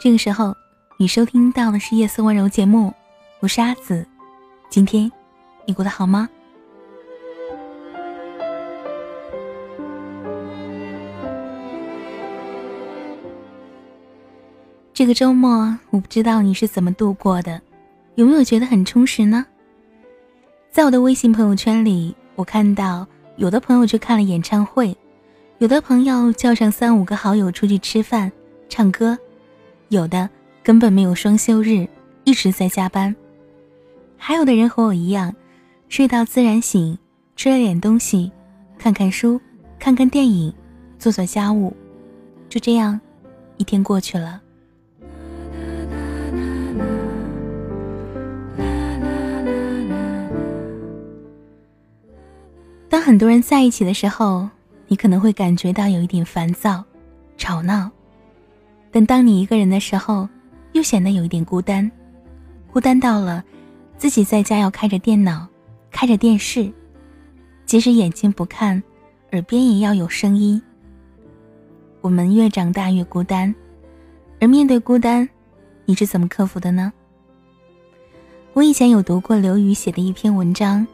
这个时候，你收听到的是夜色温柔节目，我是阿紫。今天你过得好吗？这个周末，我不知道你是怎么度过的，有没有觉得很充实呢？在我的微信朋友圈里，我看到有的朋友去看了演唱会，有的朋友叫上三五个好友出去吃饭、唱歌。有的根本没有双休日，一直在加班；还有的人和我一样，睡到自然醒，吃了点东西，看看书，看看电影，做做家务，就这样，一天过去了。当很多人在一起的时候，你可能会感觉到有一点烦躁、吵闹。但当你一个人的时候，又显得有一点孤单，孤单到了自己在家要开着电脑，开着电视，即使眼睛不看，耳边也要有声音。我们越长大越孤单，而面对孤单，你是怎么克服的呢？我以前有读过刘宇写的一篇文章，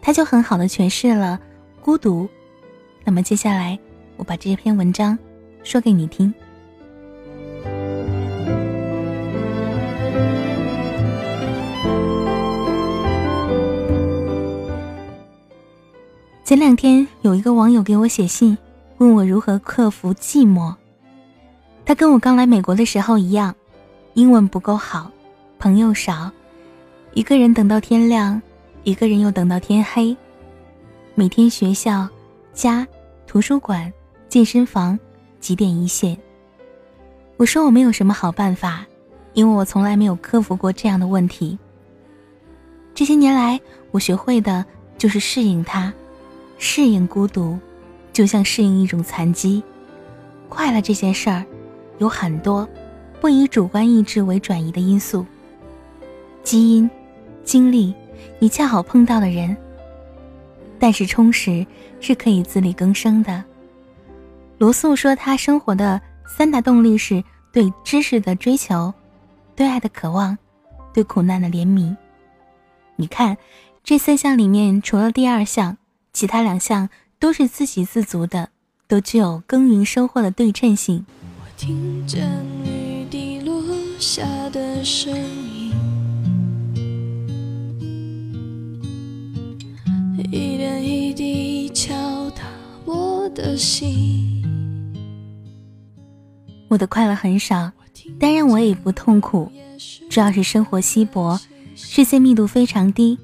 他就很好的诠释了孤独。那么接下来，我把这篇文章说给你听。前两天有一个网友给我写信，问我如何克服寂寞。他跟我刚来美国的时候一样，英文不够好，朋友少，一个人等到天亮，一个人又等到天黑，每天学校、家、图书馆、健身房几点一线。我说我没有什么好办法，因为我从来没有克服过这样的问题。这些年来，我学会的就是适应它。适应孤独，就像适应一种残疾。快乐这件事儿，有很多不以主观意志为转移的因素。基因、经历，你恰好碰到的人。但是充实是可以自力更生的。罗素说，他生活的三大动力是对知识的追求，对爱的渴望，对苦难的怜悯。你看，这三项里面，除了第二项。其他两项都是自给自足的，都具有耕耘收获的对称性。我听见雨滴落下的声音，一点一滴敲打我的心。我的快乐很少，当然我也不痛苦，主要是生活稀薄，视线密度非常低。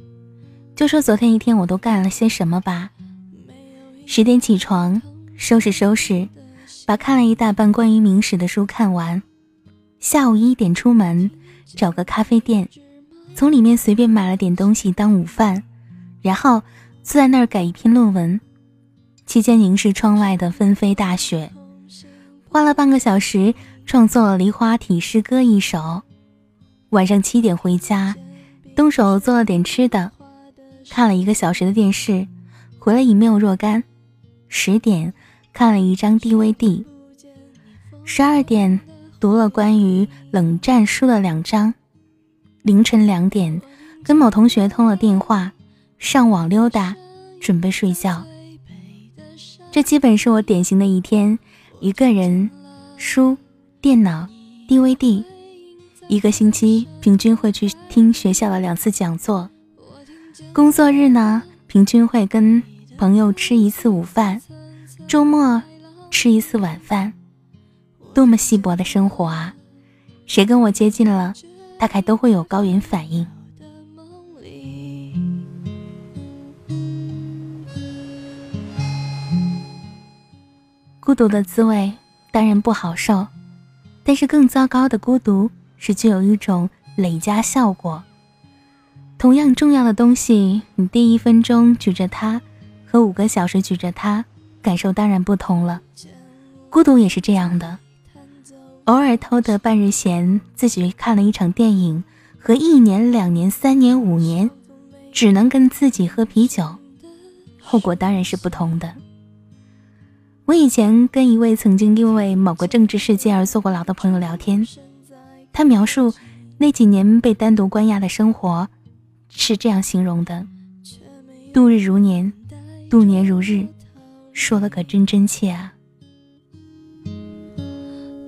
就说昨天一天我都干了些什么吧。十点起床，收拾收拾，把看了一大半关于明史的书看完。下午一点出门，找个咖啡店，从里面随便买了点东西当午饭，然后坐在那儿改一篇论文。期间凝视窗外的纷飞大雪，花了半个小时创作了梨花体诗歌一首。晚上七点回家，动手做了点吃的。看了一个小时的电视，回来已没有若干。十点看了一张 DVD，十二点读了关于冷战书的两章。凌晨两点跟某同学通了电话，上网溜达，准备睡觉。这基本是我典型的一天：一个人，书、电脑、DVD。一个星期平均会去听学校的两次讲座。工作日呢，平均会跟朋友吃一次午饭，周末吃一次晚饭，多么稀薄的生活啊！谁跟我接近了，大概都会有高原反应。孤独的滋味当然不好受，但是更糟糕的孤独是具有一种累加效果。同样重要的东西，你第一分钟举着它，和五个小时举着它，感受当然不同了。孤独也是这样的，偶尔偷得半日闲，自己看了一场电影，和一年、两年、三年、五年，只能跟自己喝啤酒，后果当然是不同的。我以前跟一位曾经因为某个政治事件而坐过牢的朋友聊天，他描述那几年被单独关押的生活，是这样形容的：度日如年，度年如日，说的可真真切啊！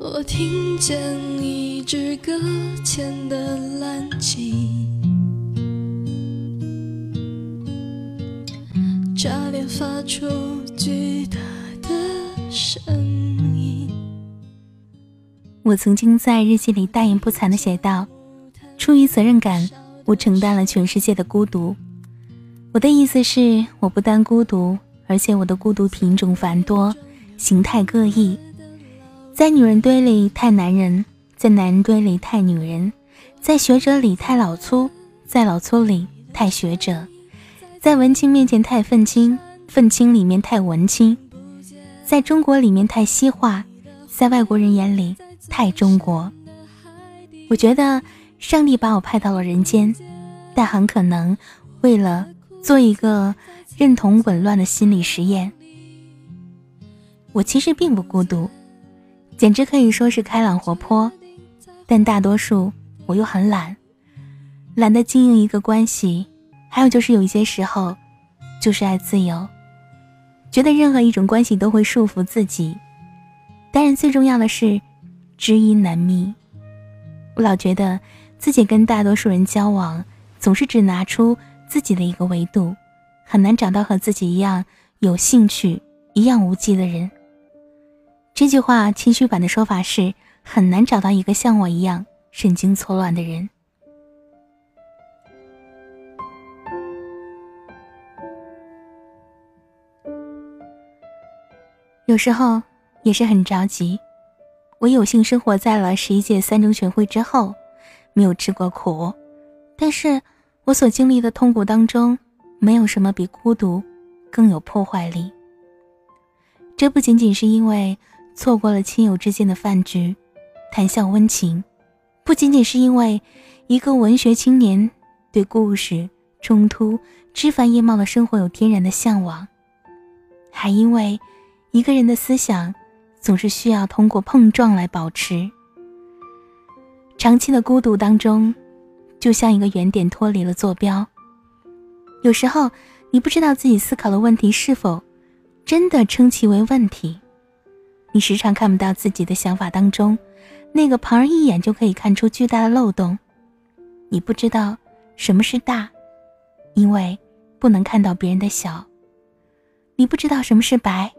我听见一支搁浅的蓝鲸，差点发出巨大的声音。我曾经在日记里大言不惭地写道：“出于责任感，我承担了全世界的孤独。”我的意思是，我不单孤独，而且我的孤独品种繁多，形态各异。在女人堆里太男人，在男人堆里太女人，在学者里太老粗，在老粗里太学者，在文青面前太愤青，愤青里面太文青，在中国里面太西化，在外国人眼里太中国。我觉得上帝把我派到了人间，但很可能为了做一个认同紊乱的心理实验。我其实并不孤独。简直可以说是开朗活泼，但大多数我又很懒，懒得经营一个关系。还有就是有一些时候，就是爱自由，觉得任何一种关系都会束缚自己。当然，最重要的是知音难觅。我老觉得自己跟大多数人交往，总是只拿出自己的一个维度，很难找到和自己一样有兴趣、一样无忌的人。这句话谦虚版的说法是很难找到一个像我一样神经错乱的人。有时候也是很着急。我有幸生活在了十一届三中全会之后，没有吃过苦，但是我所经历的痛苦当中，没有什么比孤独更有破坏力。这不仅仅是因为。错过了亲友之间的饭局，谈笑温情，不仅仅是因为一个文学青年对故事、冲突、枝繁叶茂的生活有天然的向往，还因为一个人的思想总是需要通过碰撞来保持。长期的孤独当中，就像一个圆点脱离了坐标。有时候，你不知道自己思考的问题是否真的称其为问题。你时常看不到自己的想法当中，那个旁人一眼就可以看出巨大的漏洞。你不知道什么是大，因为不能看到别人的小。你不知道什么是白，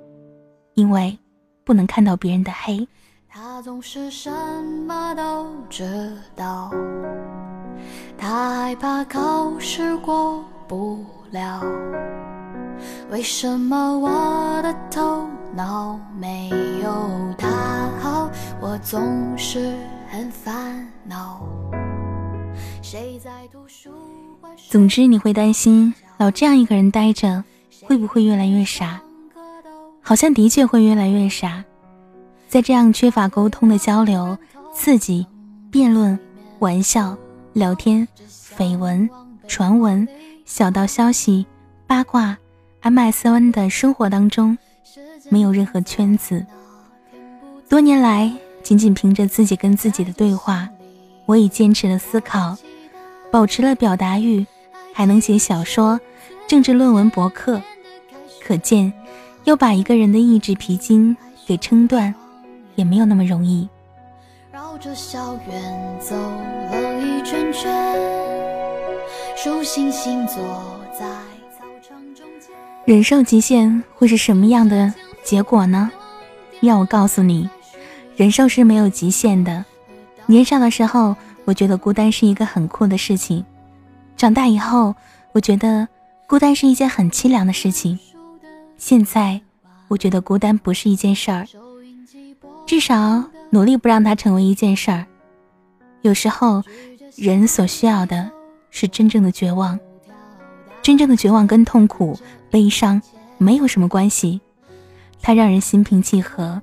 因为不能看到别人的黑。他总是什么都知道，他害怕考试过不了。为什么我的头脑没有他好？我总是很烦恼。谁在图书？总之，你会担心老这样一个人待着，会不会越来越傻？好像的确会越来越傻。在这样缺乏沟通的交流、刺激、辩论、玩笑、聊天、绯闻、传闻、小道消息、八卦。MSN 的生活当中，没有任何圈子。多年来，仅仅凭着自己跟自己的对话，我已坚持了思考，保持了表达欲，还能写小说、政治论文、博客。可见，要把一个人的意志皮筋给撑断，也没有那么容易。绕着校园走了一圈圈，数星星坐在。忍受极限会是什么样的结果呢？要我告诉你，忍受是没有极限的。年少的时候，我觉得孤单是一个很酷的事情；长大以后，我觉得孤单是一件很凄凉的事情。现在，我觉得孤单不是一件事儿，至少努力不让它成为一件事儿。有时候，人所需要的是真正的绝望。真正的绝望跟痛苦、悲伤没有什么关系，它让人心平气和，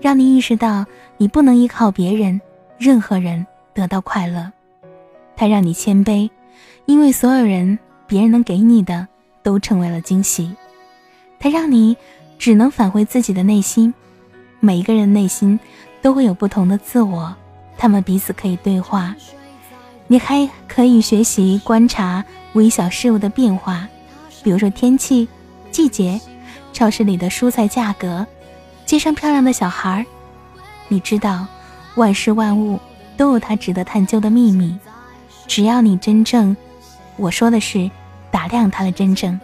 让你意识到你不能依靠别人、任何人得到快乐。它让你谦卑，因为所有人、别人能给你的都成为了惊喜。它让你只能返回自己的内心，每一个人内心都会有不同的自我，他们彼此可以对话。你还可以学习观察微小事物的变化，比如说天气、季节、超市里的蔬菜价格、街上漂亮的小孩儿。你知道，万事万物都有它值得探究的秘密，只要你真正，我说的是打量它的真正。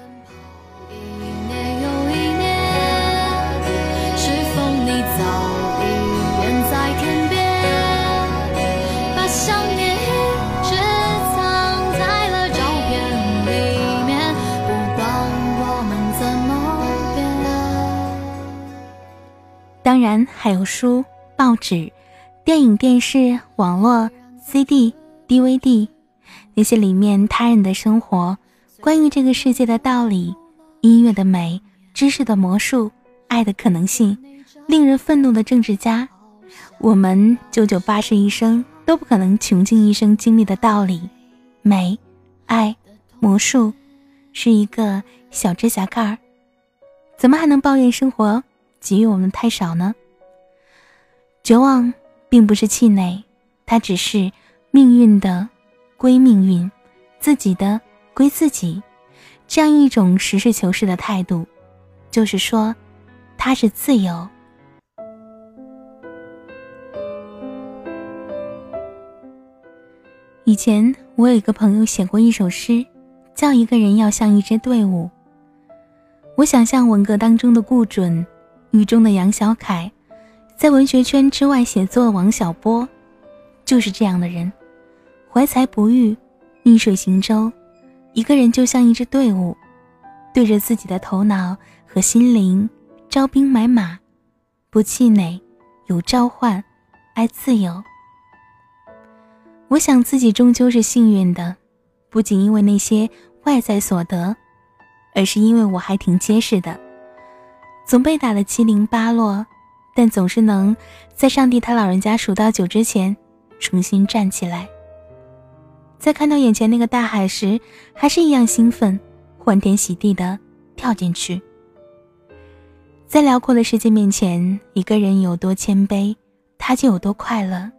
然还有书、报纸、电影、电视、网络、CD、DVD，那些里面他人的生活、关于这个世界的道理、音乐的美、知识的魔术、爱的可能性、令人愤怒的政治家，我们九九八十一生都不可能穷尽一生经历的道理、美、爱、魔术，是一个小指甲盖儿，怎么还能抱怨生活？给予我们太少呢。绝望并不是气馁，它只是命运的归命运，自己的归自己，这样一种实事求是的态度，就是说，它是自由。以前我有一个朋友写过一首诗，叫《一个人要像一支队伍》。我想象文革当中的顾准。狱中的杨小凯，在文学圈之外写作王小波，就是这样的人，怀才不遇，逆水行舟，一个人就像一支队伍，对着自己的头脑和心灵招兵买马，不气馁，有召唤，爱自由。我想自己终究是幸运的，不仅因为那些外在所得，而是因为我还挺结实的。总被打得七零八落，但总是能在上帝他老人家数到九之前重新站起来。在看到眼前那个大海时，还是一样兴奋，欢天喜地的跳进去。在辽阔的世界面前，一个人有多谦卑，他就有多快乐。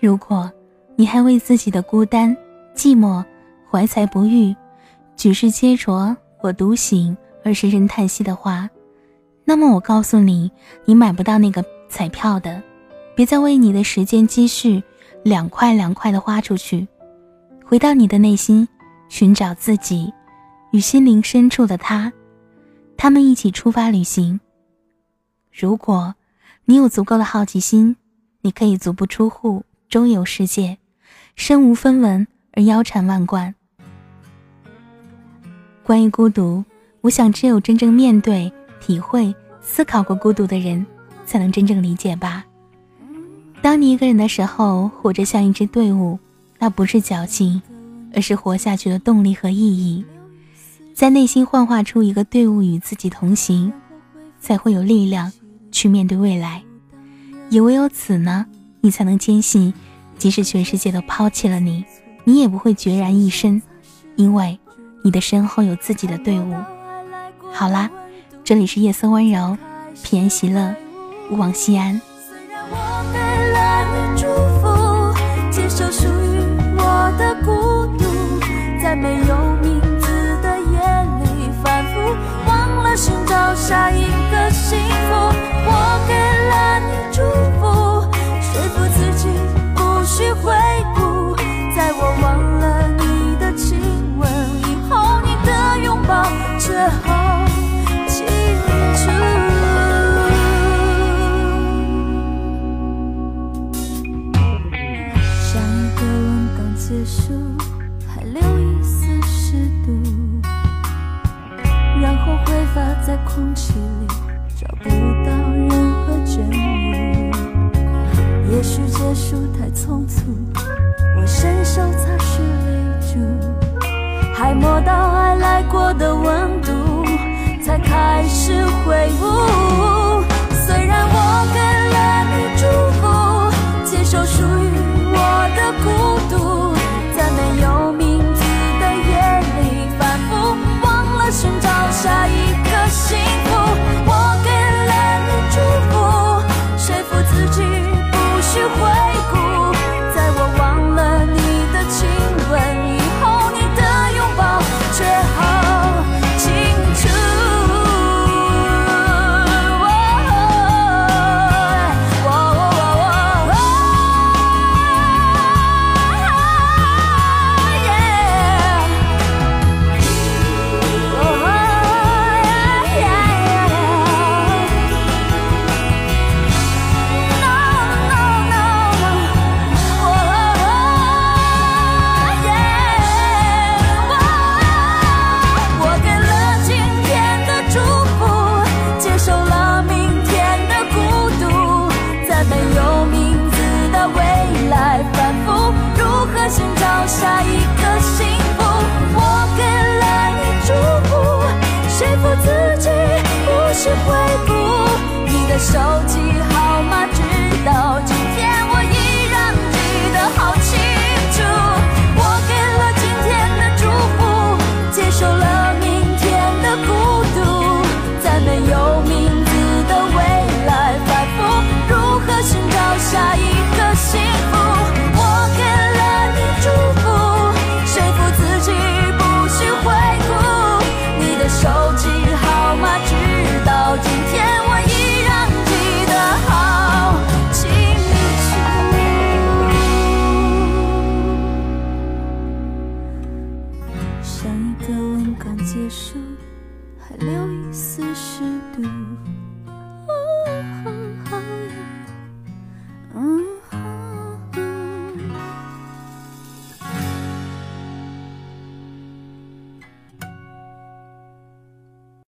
如果你还为自己的孤单、寂寞，怀才不遇，举世皆浊我独醒，而是人叹息的话，那么我告诉你，你买不到那个彩票的，别再为你的时间积蓄两块两块的花出去，回到你的内心，寻找自己与心灵深处的他，他们一起出发旅行。如果你有足够的好奇心，你可以足不出户周游世界，身无分文而腰缠万贯。关于孤独，我想只有真正面对、体会、思考过孤独的人，才能真正理解吧。当你一个人的时候，活着像一支队伍，那不是矫情，而是活下去的动力和意义。在内心幻化出一个队伍与自己同行，才会有力量去面对未来。也唯有此呢，你才能坚信，即使全世界都抛弃了你，你也不会孑然一身，因为。你的身后有自己的队伍。好啦，这里是夜色温柔，平安喜乐，勿忘西安。结束，还留一丝湿度，然后挥发在空气里，找不到任何证物。也许结束太匆促，我伸手擦拭泪珠。还摸到爱来过的温度，才开始悔悟。虽然我给了你祝福，接受属于